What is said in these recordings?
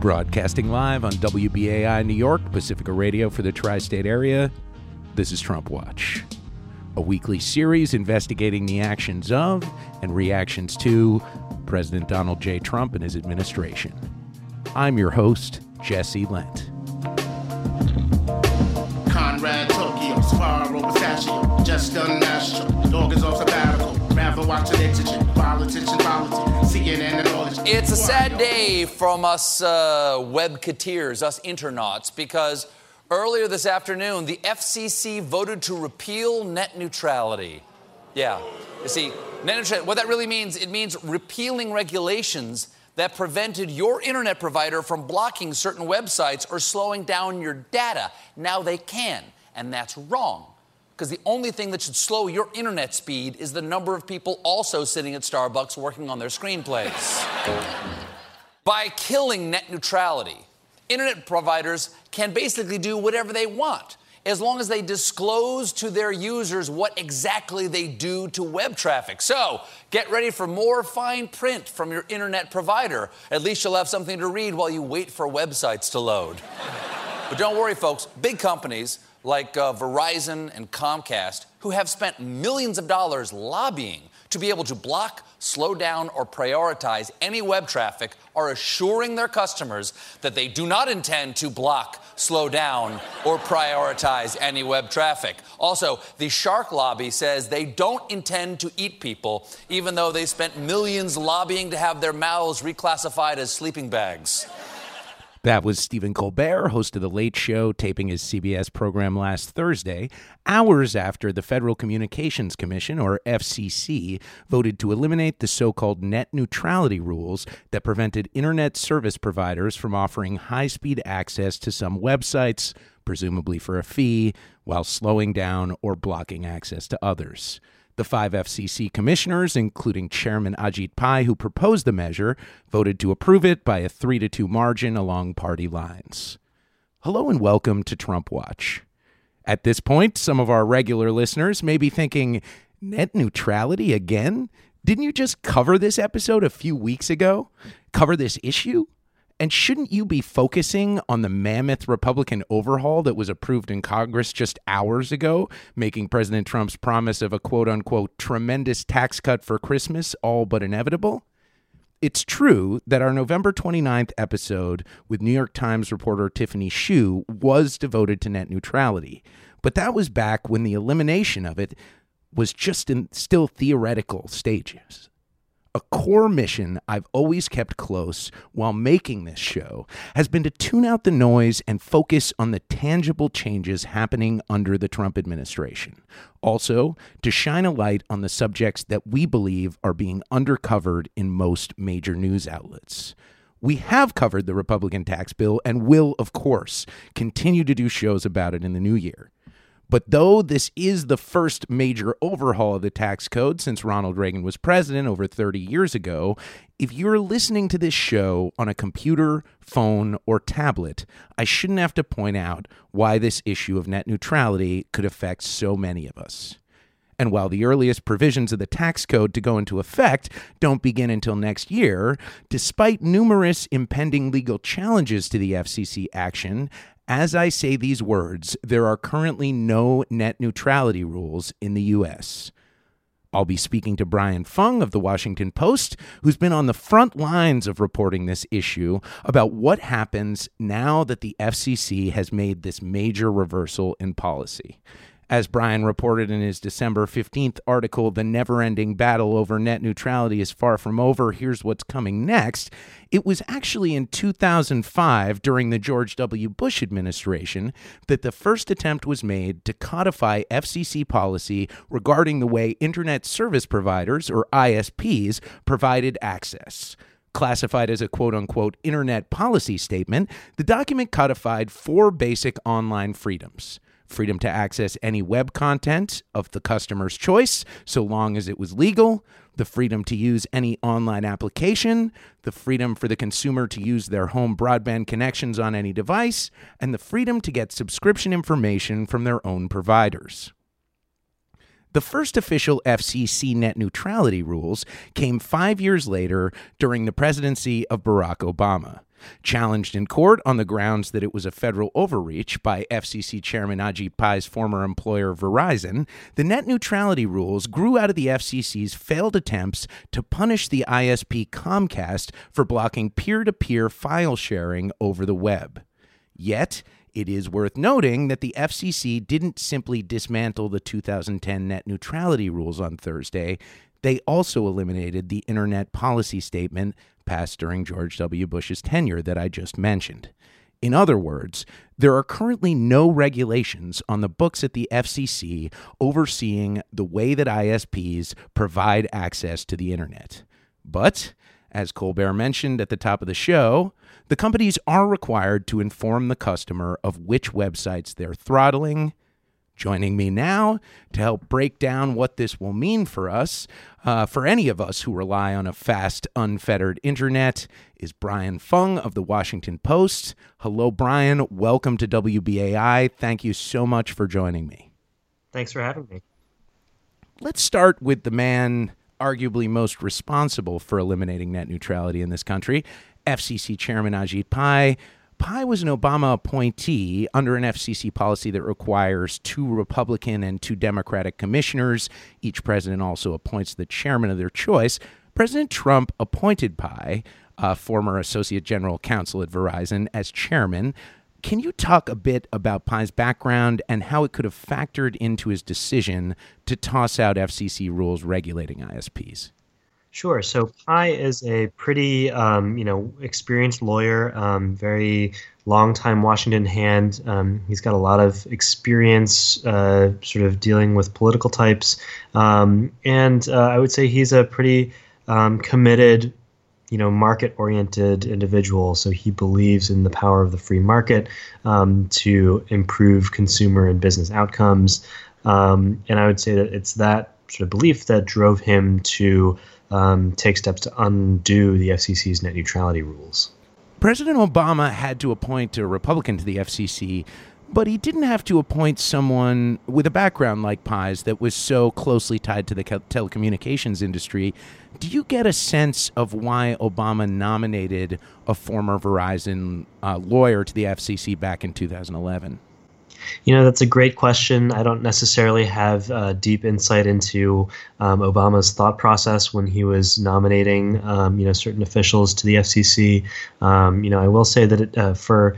Broadcasting live on WBAI New York, Pacifica Radio for the tri state area, this is Trump Watch, a weekly series investigating the actions of and reactions to President Donald J. Trump and his administration. I'm your host, Jesse Lent. Conrad Tokyo, Sparrow, Pistachio, just done national. Dog is off sabbatical. Rather watch an exigent. Politician, politics, CNN and all this. It's a sad day from us uh, webcateers, us internauts, because earlier this afternoon, the FCC voted to repeal net neutrality. Yeah. You see, net neutrality, what that really means, it means repealing regulations that prevented your internet provider from blocking certain websites or slowing down your data. Now they can, and that's wrong. Because the only thing that should slow your internet speed is the number of people also sitting at Starbucks working on their screenplays. By killing net neutrality, internet providers can basically do whatever they want as long as they disclose to their users what exactly they do to web traffic. So, get ready for more fine print from your internet provider. At least you'll have something to read while you wait for websites to load. but don't worry, folks, big companies like uh, Verizon and Comcast, who have spent millions of dollars lobbying to be able to block, slow down, or prioritize any web traffic, are assuring their customers that they do not intend to block, slow down, or prioritize any web traffic. Also, the shark lobby says they don't intend to eat people, even though they spent millions lobbying to have their mouths reclassified as sleeping bags. That was Stephen Colbert, host of The Late Show, taping his CBS program last Thursday, hours after the Federal Communications Commission, or FCC, voted to eliminate the so called net neutrality rules that prevented internet service providers from offering high speed access to some websites, presumably for a fee, while slowing down or blocking access to others. The five FCC commissioners, including Chairman Ajit Pai, who proposed the measure, voted to approve it by a 3 to 2 margin along party lines. Hello and welcome to Trump Watch. At this point, some of our regular listeners may be thinking, net neutrality again? Didn't you just cover this episode a few weeks ago? Cover this issue? And shouldn't you be focusing on the mammoth Republican overhaul that was approved in Congress just hours ago, making President Trump's promise of a quote unquote tremendous tax cut for Christmas all but inevitable? It's true that our November 29th episode with New York Times reporter Tiffany Hsu was devoted to net neutrality, but that was back when the elimination of it was just in still theoretical stages. A core mission I've always kept close while making this show has been to tune out the noise and focus on the tangible changes happening under the Trump administration. Also, to shine a light on the subjects that we believe are being undercovered in most major news outlets. We have covered the Republican tax bill and will, of course, continue to do shows about it in the new year. But though this is the first major overhaul of the tax code since Ronald Reagan was president over 30 years ago, if you're listening to this show on a computer, phone, or tablet, I shouldn't have to point out why this issue of net neutrality could affect so many of us. And while the earliest provisions of the tax code to go into effect don't begin until next year, despite numerous impending legal challenges to the FCC action, as I say these words, there are currently no net neutrality rules in the U.S. I'll be speaking to Brian Fung of the Washington Post, who's been on the front lines of reporting this issue about what happens now that the FCC has made this major reversal in policy. As Brian reported in his December 15th article, The Never Ending Battle Over Net Neutrality is Far From Over. Here's what's coming next. It was actually in 2005, during the George W. Bush administration, that the first attempt was made to codify FCC policy regarding the way Internet service providers, or ISPs, provided access. Classified as a quote unquote internet policy statement, the document codified four basic online freedoms freedom to access any web content of the customer's choice, so long as it was legal, the freedom to use any online application, the freedom for the consumer to use their home broadband connections on any device, and the freedom to get subscription information from their own providers. The first official FCC net neutrality rules came five years later during the presidency of Barack Obama. Challenged in court on the grounds that it was a federal overreach by FCC Chairman Ajit Pai's former employer Verizon, the net neutrality rules grew out of the FCC's failed attempts to punish the ISP Comcast for blocking peer to peer file sharing over the web. Yet, it is worth noting that the FCC didn't simply dismantle the 2010 net neutrality rules on Thursday. They also eliminated the Internet policy statement passed during George W. Bush's tenure that I just mentioned. In other words, there are currently no regulations on the books at the FCC overseeing the way that ISPs provide access to the Internet. But, as Colbert mentioned at the top of the show, the companies are required to inform the customer of which websites they're throttling Joining me now to help break down what this will mean for us, uh, for any of us who rely on a fast, unfettered internet, is Brian Fung of the Washington Post. Hello, Brian. Welcome to WBAI. Thank you so much for joining me. Thanks for having me. Let's start with the man arguably most responsible for eliminating net neutrality in this country, FCC Chairman Ajit Pai. Pai was an Obama appointee under an FCC policy that requires two Republican and two Democratic commissioners. Each president also appoints the chairman of their choice. President Trump appointed Pai, a former associate general counsel at Verizon, as chairman. Can you talk a bit about Pai's background and how it could have factored into his decision to toss out FCC rules regulating ISPs? Sure. So Pai is a pretty, um, you know, experienced lawyer, um, very long time Washington hand. Um, he's got a lot of experience, uh, sort of dealing with political types, um, and uh, I would say he's a pretty um, committed, you know, market-oriented individual. So he believes in the power of the free market um, to improve consumer and business outcomes, and I would say that it's that sort of belief that drove him to um, take steps to undo the FCC's net neutrality rules. President Obama had to appoint a Republican to the FCC, but he didn't have to appoint someone with a background like Pai's that was so closely tied to the telecommunications industry. Do you get a sense of why Obama nominated a former Verizon uh, lawyer to the FCC back in 2011? You know, that's a great question. I don't necessarily have uh, deep insight into um, Obama's thought process when he was nominating, um, you know, certain officials to the FCC. Um, you know, I will say that it, uh, for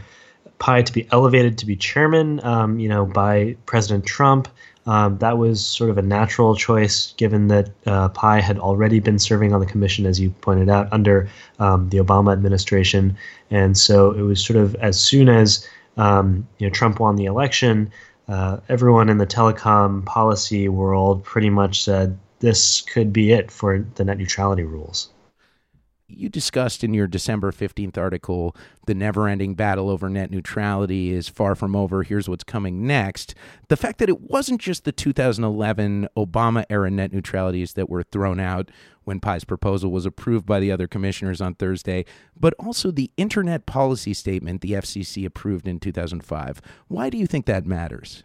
Pai to be elevated to be chairman, um, you know, by President Trump, um, that was sort of a natural choice, given that uh, Pai had already been serving on the commission, as you pointed out, under um, the Obama administration, and so it was sort of as soon as um, you know, Trump won the election, uh, everyone in the telecom policy world pretty much said this could be it for the net neutrality rules you discussed in your December 15th article the never ending battle over net neutrality is far from over. Here's what's coming next. The fact that it wasn't just the 2011 Obama era net neutralities that were thrown out when Pai's proposal was approved by the other commissioners on Thursday, but also the Internet Policy Statement the FCC approved in 2005. Why do you think that matters?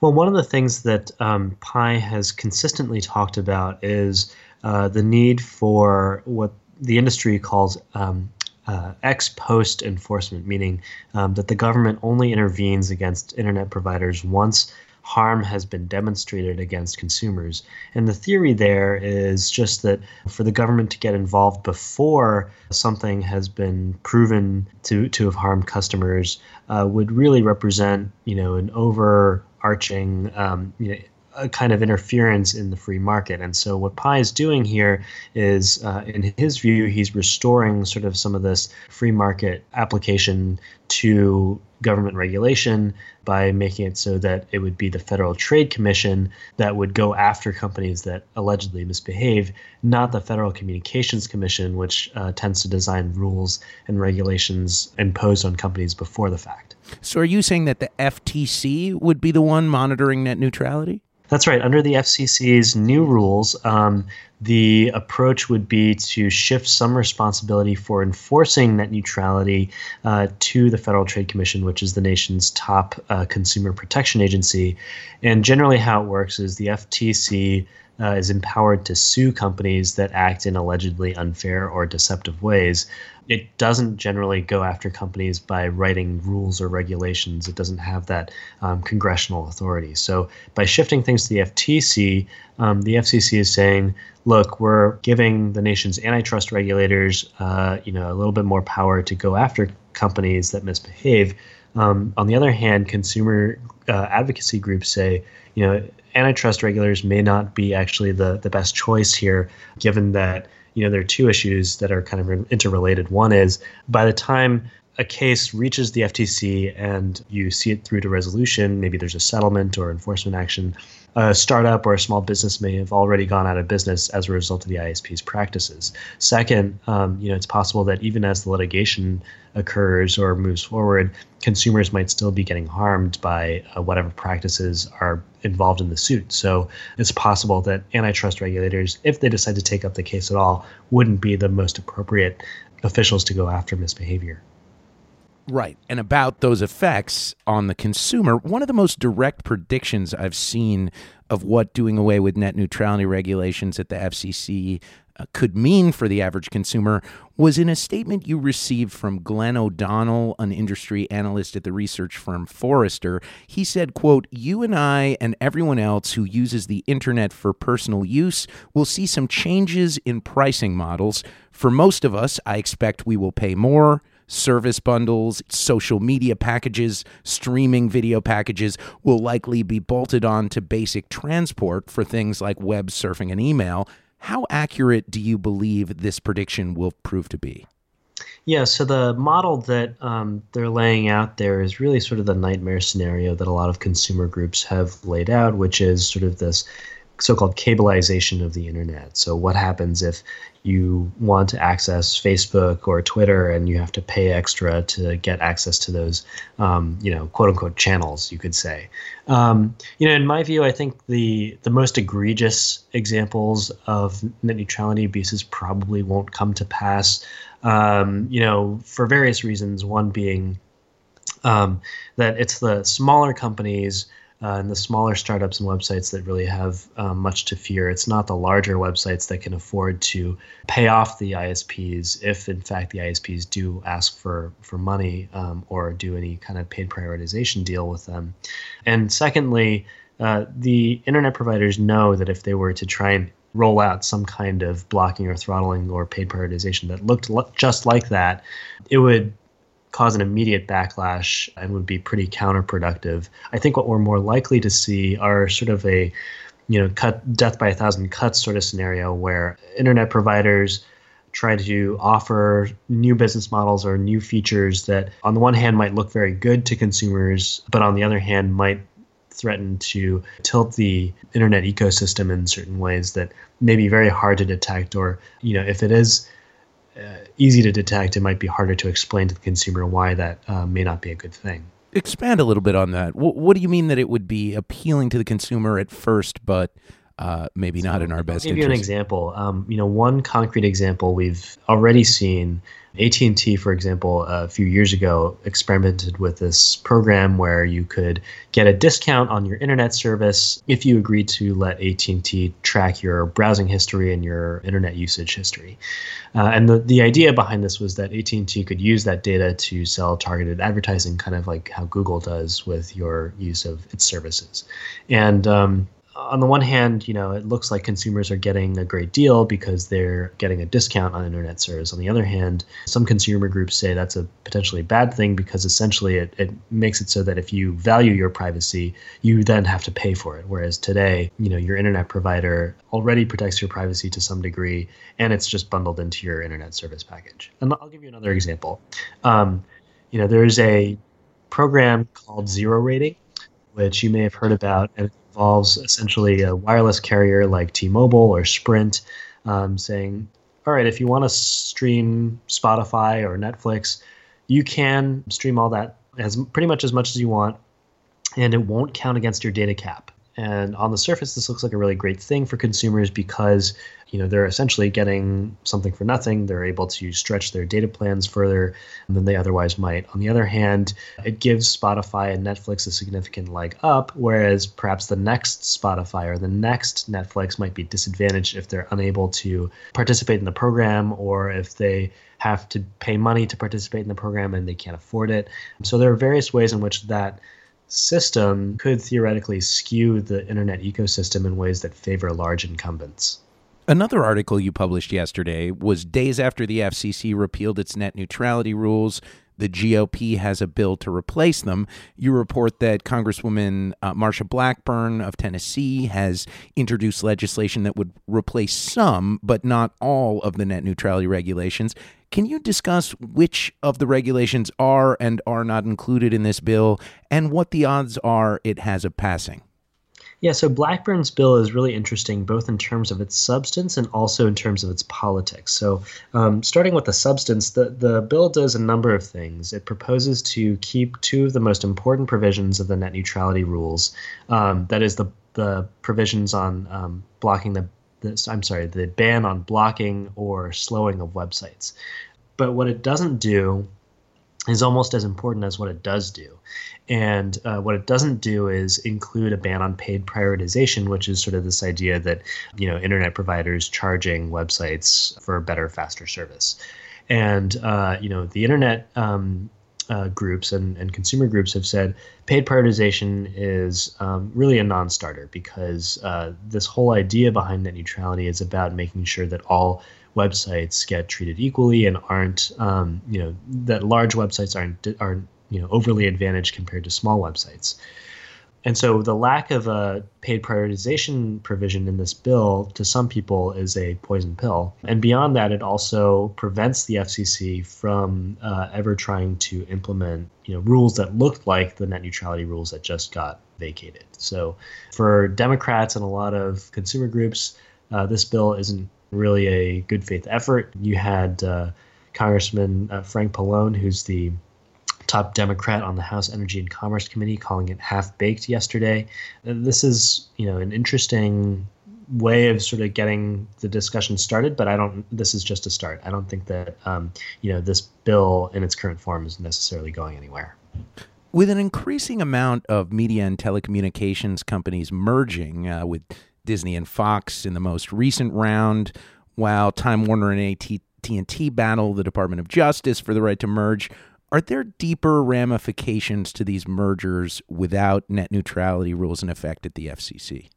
Well, one of the things that um, Pai has consistently talked about is uh, the need for what the industry calls um, uh, ex post enforcement, meaning um, that the government only intervenes against internet providers once harm has been demonstrated against consumers. And the theory there is just that for the government to get involved before something has been proven to, to have harmed customers uh, would really represent, you know, an overarching um, you know, a kind of interference in the free market. And so, what Pai is doing here is, uh, in his view, he's restoring sort of some of this free market application to government regulation by making it so that it would be the Federal Trade Commission that would go after companies that allegedly misbehave, not the Federal Communications Commission, which uh, tends to design rules and regulations imposed on companies before the fact. So, are you saying that the FTC would be the one monitoring net neutrality? That's right. Under the FCC's new rules, um, the approach would be to shift some responsibility for enforcing net neutrality uh, to the Federal Trade Commission, which is the nation's top uh, consumer protection agency. And generally, how it works is the FTC uh, is empowered to sue companies that act in allegedly unfair or deceptive ways. It doesn't generally go after companies by writing rules or regulations. It doesn't have that um, congressional authority. So by shifting things to the FTC, um, the FCC is saying, look, we're giving the nation's antitrust regulators, uh, you know, a little bit more power to go after companies that misbehave. Um, on the other hand, consumer uh, advocacy groups say, you know, antitrust regulators may not be actually the, the best choice here, given that, you know, there are two issues that are kind of interrelated. One is by the time a case reaches the FTC and you see it through to resolution, maybe there's a settlement or enforcement action, a startup or a small business may have already gone out of business as a result of the ISP's practices. Second, um, you know, it's possible that even as the litigation occurs or moves forward, consumers might still be getting harmed by uh, whatever practices are involved in the suit. So it's possible that antitrust regulators, if they decide to take up the case at all, wouldn't be the most appropriate officials to go after misbehavior. Right. And about those effects on the consumer, one of the most direct predictions I've seen of what doing away with net neutrality regulations at the FCC uh, could mean for the average consumer was in a statement you received from Glenn O'Donnell, an industry analyst at the research firm Forrester. He said, quote, "You and I and everyone else who uses the internet for personal use will see some changes in pricing models. For most of us, I expect we will pay more." Service bundles, social media packages, streaming video packages will likely be bolted on to basic transport for things like web surfing and email. How accurate do you believe this prediction will prove to be? Yeah, so the model that um, they're laying out there is really sort of the nightmare scenario that a lot of consumer groups have laid out, which is sort of this so-called cableization of the internet. So what happens if you want to access Facebook or Twitter and you have to pay extra to get access to those, um, you know, quote unquote channels, you could say. Um, you know, in my view, I think the the most egregious examples of net neutrality abuses probably won't come to pass. Um, you know, for various reasons. One being um, that it's the smaller companies uh, and the smaller startups and websites that really have um, much to fear. It's not the larger websites that can afford to pay off the ISPs if, in fact, the ISPs do ask for for money um, or do any kind of paid prioritization deal with them. And secondly, uh, the internet providers know that if they were to try and roll out some kind of blocking or throttling or paid prioritization that looked just like that, it would cause an immediate backlash and would be pretty counterproductive. I think what we're more likely to see are sort of a, you know, cut death by a thousand cuts sort of scenario where internet providers try to offer new business models or new features that on the one hand might look very good to consumers, but on the other hand might threaten to tilt the internet ecosystem in certain ways that may be very hard to detect or you know if it is easy to detect, it might be harder to explain to the consumer why that uh, may not be a good thing. Expand a little bit on that. W- what do you mean that it would be appealing to the consumer at first, but uh, maybe not in our best I'll give interest? you an example. Um, you know, one concrete example we've already seen AT&T, for example, a few years ago experimented with this program where you could get a discount on your internet service if you agreed to let AT&T track your browsing history and your internet usage history. Uh, and the, the idea behind this was that AT&T could use that data to sell targeted advertising, kind of like how Google does with your use of its services. And um, on the one hand, you know, it looks like consumers are getting a great deal because they're getting a discount on internet service. On the other hand, some consumer groups say that's a potentially bad thing because essentially it, it makes it so that if you value your privacy, you then have to pay for it. Whereas today, you know, your internet provider already protects your privacy to some degree and it's just bundled into your internet service package. And I'll give you another example. Um, you know, there's a program called Zero Rating, which you may have heard about, and involves essentially a wireless carrier like T-Mobile or Sprint um, saying, all right, if you want to stream Spotify or Netflix, you can stream all that as pretty much as much as you want, and it won't count against your data cap. And on the surface, this looks like a really great thing for consumers because you know they're essentially getting something for nothing. They're able to stretch their data plans further than they otherwise might. On the other hand, it gives Spotify and Netflix a significant leg up, whereas perhaps the next Spotify or the next Netflix might be disadvantaged if they're unable to participate in the program or if they have to pay money to participate in the program and they can't afford it. So there are various ways in which that system could theoretically skew the internet ecosystem in ways that favor large incumbents. Another article you published yesterday was days after the FCC repealed its net neutrality rules. The GOP has a bill to replace them. You report that Congresswoman uh, Marsha Blackburn of Tennessee has introduced legislation that would replace some, but not all, of the net neutrality regulations. Can you discuss which of the regulations are and are not included in this bill and what the odds are it has of passing? Yeah, so Blackburn's bill is really interesting, both in terms of its substance and also in terms of its politics. So, um, starting with the substance, the, the bill does a number of things. It proposes to keep two of the most important provisions of the net neutrality rules um, that is, the, the provisions on um, blocking the this, I'm sorry, the ban on blocking or slowing of websites. But what it doesn't do is almost as important as what it does do. And uh, what it doesn't do is include a ban on paid prioritization, which is sort of this idea that you know internet providers charging websites for better, faster service. And uh, you know the internet um, uh, groups and, and consumer groups have said paid prioritization is um, really a non-starter because uh, this whole idea behind net neutrality is about making sure that all websites get treated equally and aren't um, you know that large websites aren't aren't you know overly advantaged compared to small websites. And so the lack of a paid prioritization provision in this bill to some people is a poison pill. And beyond that, it also prevents the FCC from uh, ever trying to implement you know rules that looked like the net neutrality rules that just got vacated. So for Democrats and a lot of consumer groups, uh, this bill isn't really a good faith effort. You had uh, Congressman uh, Frank Pallone, who's the top Democrat on the House Energy and Commerce Committee, calling it half baked yesterday. This is, you know, an interesting way of sort of getting the discussion started, but I don't. This is just a start. I don't think that um, you know this bill in its current form is necessarily going anywhere. With an increasing amount of media and telecommunications companies merging uh, with Disney and Fox in the most recent round, while Time Warner and AT&T battle the Department of Justice for the right to merge, are there deeper ramifications to these mergers without net neutrality rules in effect at the FCC?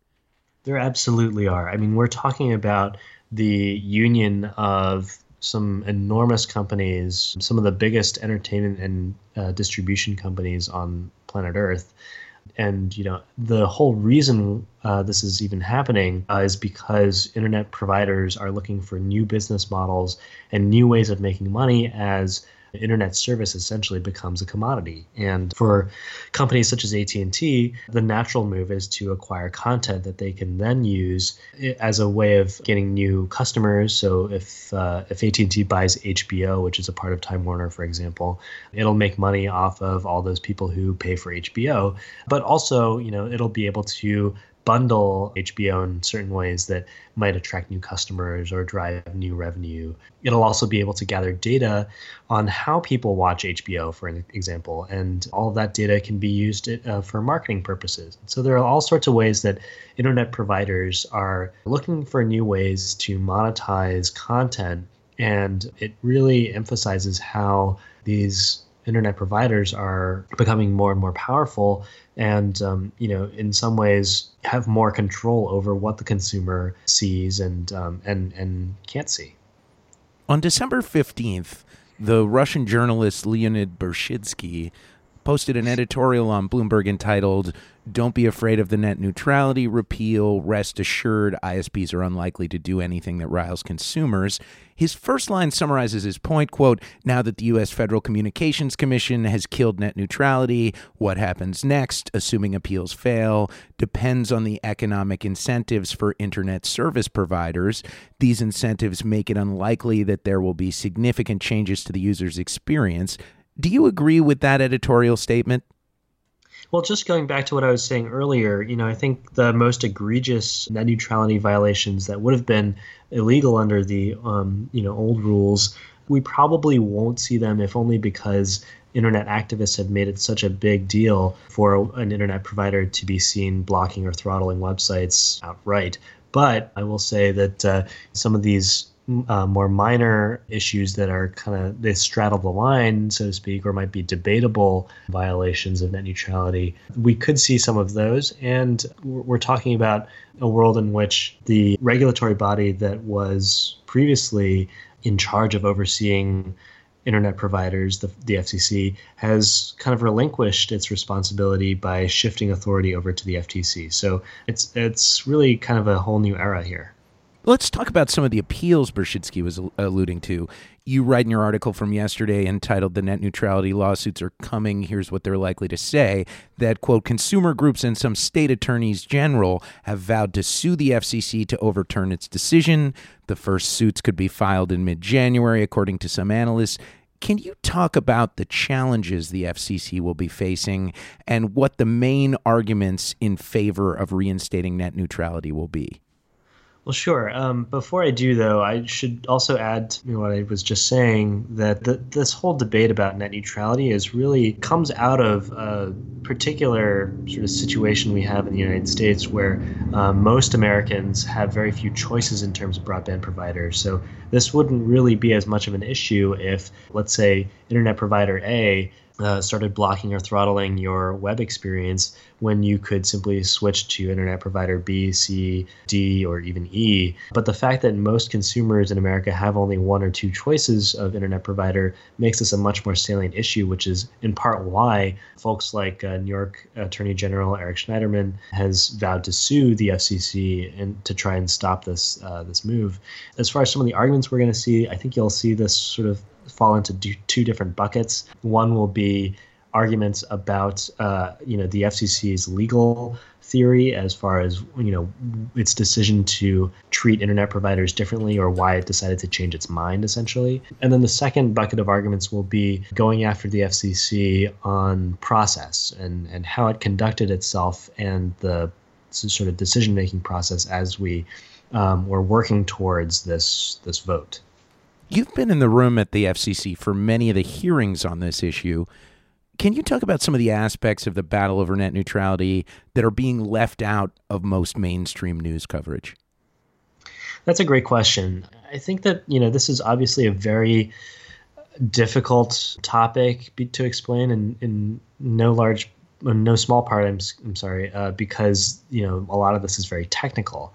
There absolutely are. I mean, we're talking about the union of some enormous companies, some of the biggest entertainment and uh, distribution companies on planet Earth. And you know the whole reason uh, this is even happening uh, is because internet providers are looking for new business models and new ways of making money as internet service essentially becomes a commodity. And for companies such as AT&T, the natural move is to acquire content that they can then use as a way of getting new customers. So if uh, if AT&T buys HBO, which is a part of Time Warner, for example, it'll make money off of all those people who pay for HBO. But also, you know, it'll be able to bundle HBO in certain ways that might attract new customers or drive new revenue. It'll also be able to gather data on how people watch HBO, for example, and all of that data can be used uh, for marketing purposes. So there are all sorts of ways that internet providers are looking for new ways to monetize content, and it really emphasizes how these internet providers are becoming more and more powerful and um, you know in some ways have more control over what the consumer sees and um, and and can't see. On december 15th the russian journalist leonid bershidsky posted an editorial on bloomberg entitled don't be afraid of the net neutrality repeal. Rest assured, ISPs are unlikely to do anything that riles consumers. His first line summarizes his point, quote, now that the US Federal Communications Commission has killed net neutrality, what happens next, assuming appeals fail, depends on the economic incentives for internet service providers. These incentives make it unlikely that there will be significant changes to the user's experience. Do you agree with that editorial statement? Well, just going back to what I was saying earlier, you know, I think the most egregious net neutrality violations that would have been illegal under the, um, you know, old rules, we probably won't see them if only because internet activists have made it such a big deal for an internet provider to be seen blocking or throttling websites outright. But I will say that uh, some of these uh, more minor issues that are kind of they straddle the line, so to speak, or might be debatable violations of net neutrality. We could see some of those, and we're talking about a world in which the regulatory body that was previously in charge of overseeing internet providers, the, the FCC, has kind of relinquished its responsibility by shifting authority over to the FTC. So it's it's really kind of a whole new era here. Let's talk about some of the appeals Bershidsky was alluding to. You write in your article from yesterday entitled The Net Neutrality Lawsuits Are Coming, Here's What They're Likely to Say, that, quote, consumer groups and some state attorneys general have vowed to sue the FCC to overturn its decision. The first suits could be filed in mid January, according to some analysts. Can you talk about the challenges the FCC will be facing and what the main arguments in favor of reinstating net neutrality will be? Well, sure. Um, before I do, though, I should also add to what I was just saying that the, this whole debate about net neutrality is really comes out of a particular sort of situation we have in the United States where um, most Americans have very few choices in terms of broadband providers. So this wouldn't really be as much of an issue if, let's say, internet provider A uh, started blocking or throttling your web experience when you could simply switch to internet provider B, C, D, or even E. But the fact that most consumers in America have only one or two choices of internet provider makes this a much more salient issue, which is in part why folks like uh, New York Attorney General Eric Schneiderman has vowed to sue the FCC and to try and stop this uh, this move. As far as some of the arguments we're going to see, I think you'll see this sort of fall into two different buckets. One will be arguments about uh, you know the FCC's legal theory as far as you know its decision to treat internet providers differently or why it decided to change its mind essentially and then the second bucket of arguments will be going after the FCC on process and and how it conducted itself and the sort of decision making process as we um, were working towards this this vote You've been in the room at the FCC for many of the hearings on this issue. Can you talk about some of the aspects of the battle over net neutrality that are being left out of most mainstream news coverage? That's a great question. I think that, you know, this is obviously a very difficult topic to explain in, in no large no small part i'm, I'm sorry uh, because you know a lot of this is very technical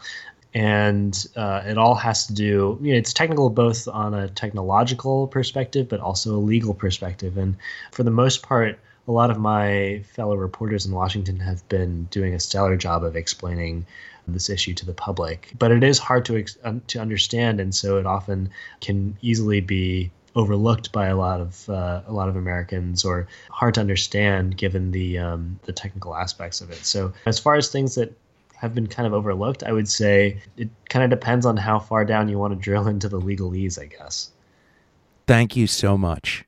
and uh, it all has to do you know, it's technical both on a technological perspective but also a legal perspective and for the most part a lot of my fellow reporters in washington have been doing a stellar job of explaining this issue to the public but it is hard to to understand and so it often can easily be overlooked by a lot of uh, a lot of Americans or hard to understand given the um, the technical aspects of it. So as far as things that have been kind of overlooked. I would say it kind of depends on how far down you want to drill into the legalese, I guess. Thank you so much.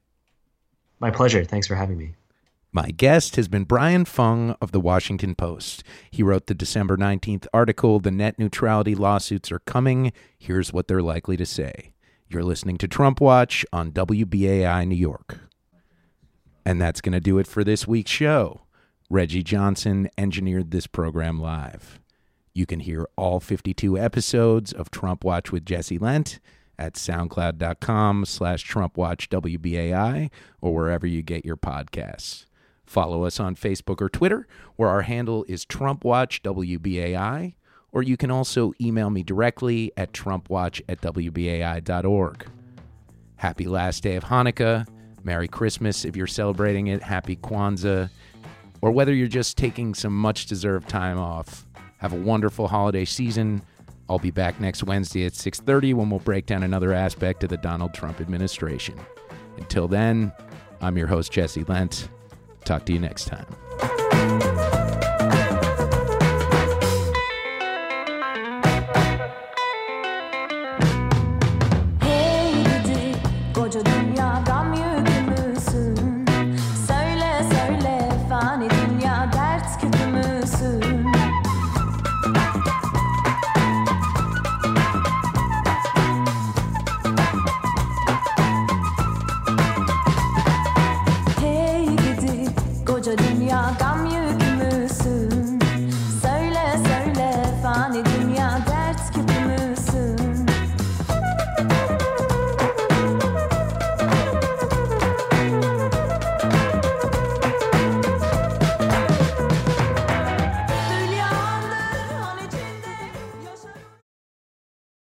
My pleasure. Thanks for having me. My guest has been Brian Fung of the Washington Post. He wrote the December 19th article, The Net Neutrality Lawsuits Are Coming. Here's what they're likely to say. You're listening to Trump Watch on WBAI New York. And that's going to do it for this week's show. Reggie Johnson engineered this program live. You can hear all 52 episodes of Trump Watch with Jesse Lent at soundcloud.com slash trumpwatchwbai or wherever you get your podcasts. Follow us on Facebook or Twitter, where our handle is TrumpWatchWBAI, or you can also email me directly at trumpwatch at wbai.org. Happy last day of Hanukkah. Merry Christmas if you're celebrating it. Happy Kwanzaa or whether you're just taking some much deserved time off. Have a wonderful holiday season. I'll be back next Wednesday at 6:30 when we'll break down another aspect of the Donald Trump administration. Until then, I'm your host Jesse Lent. Talk to you next time.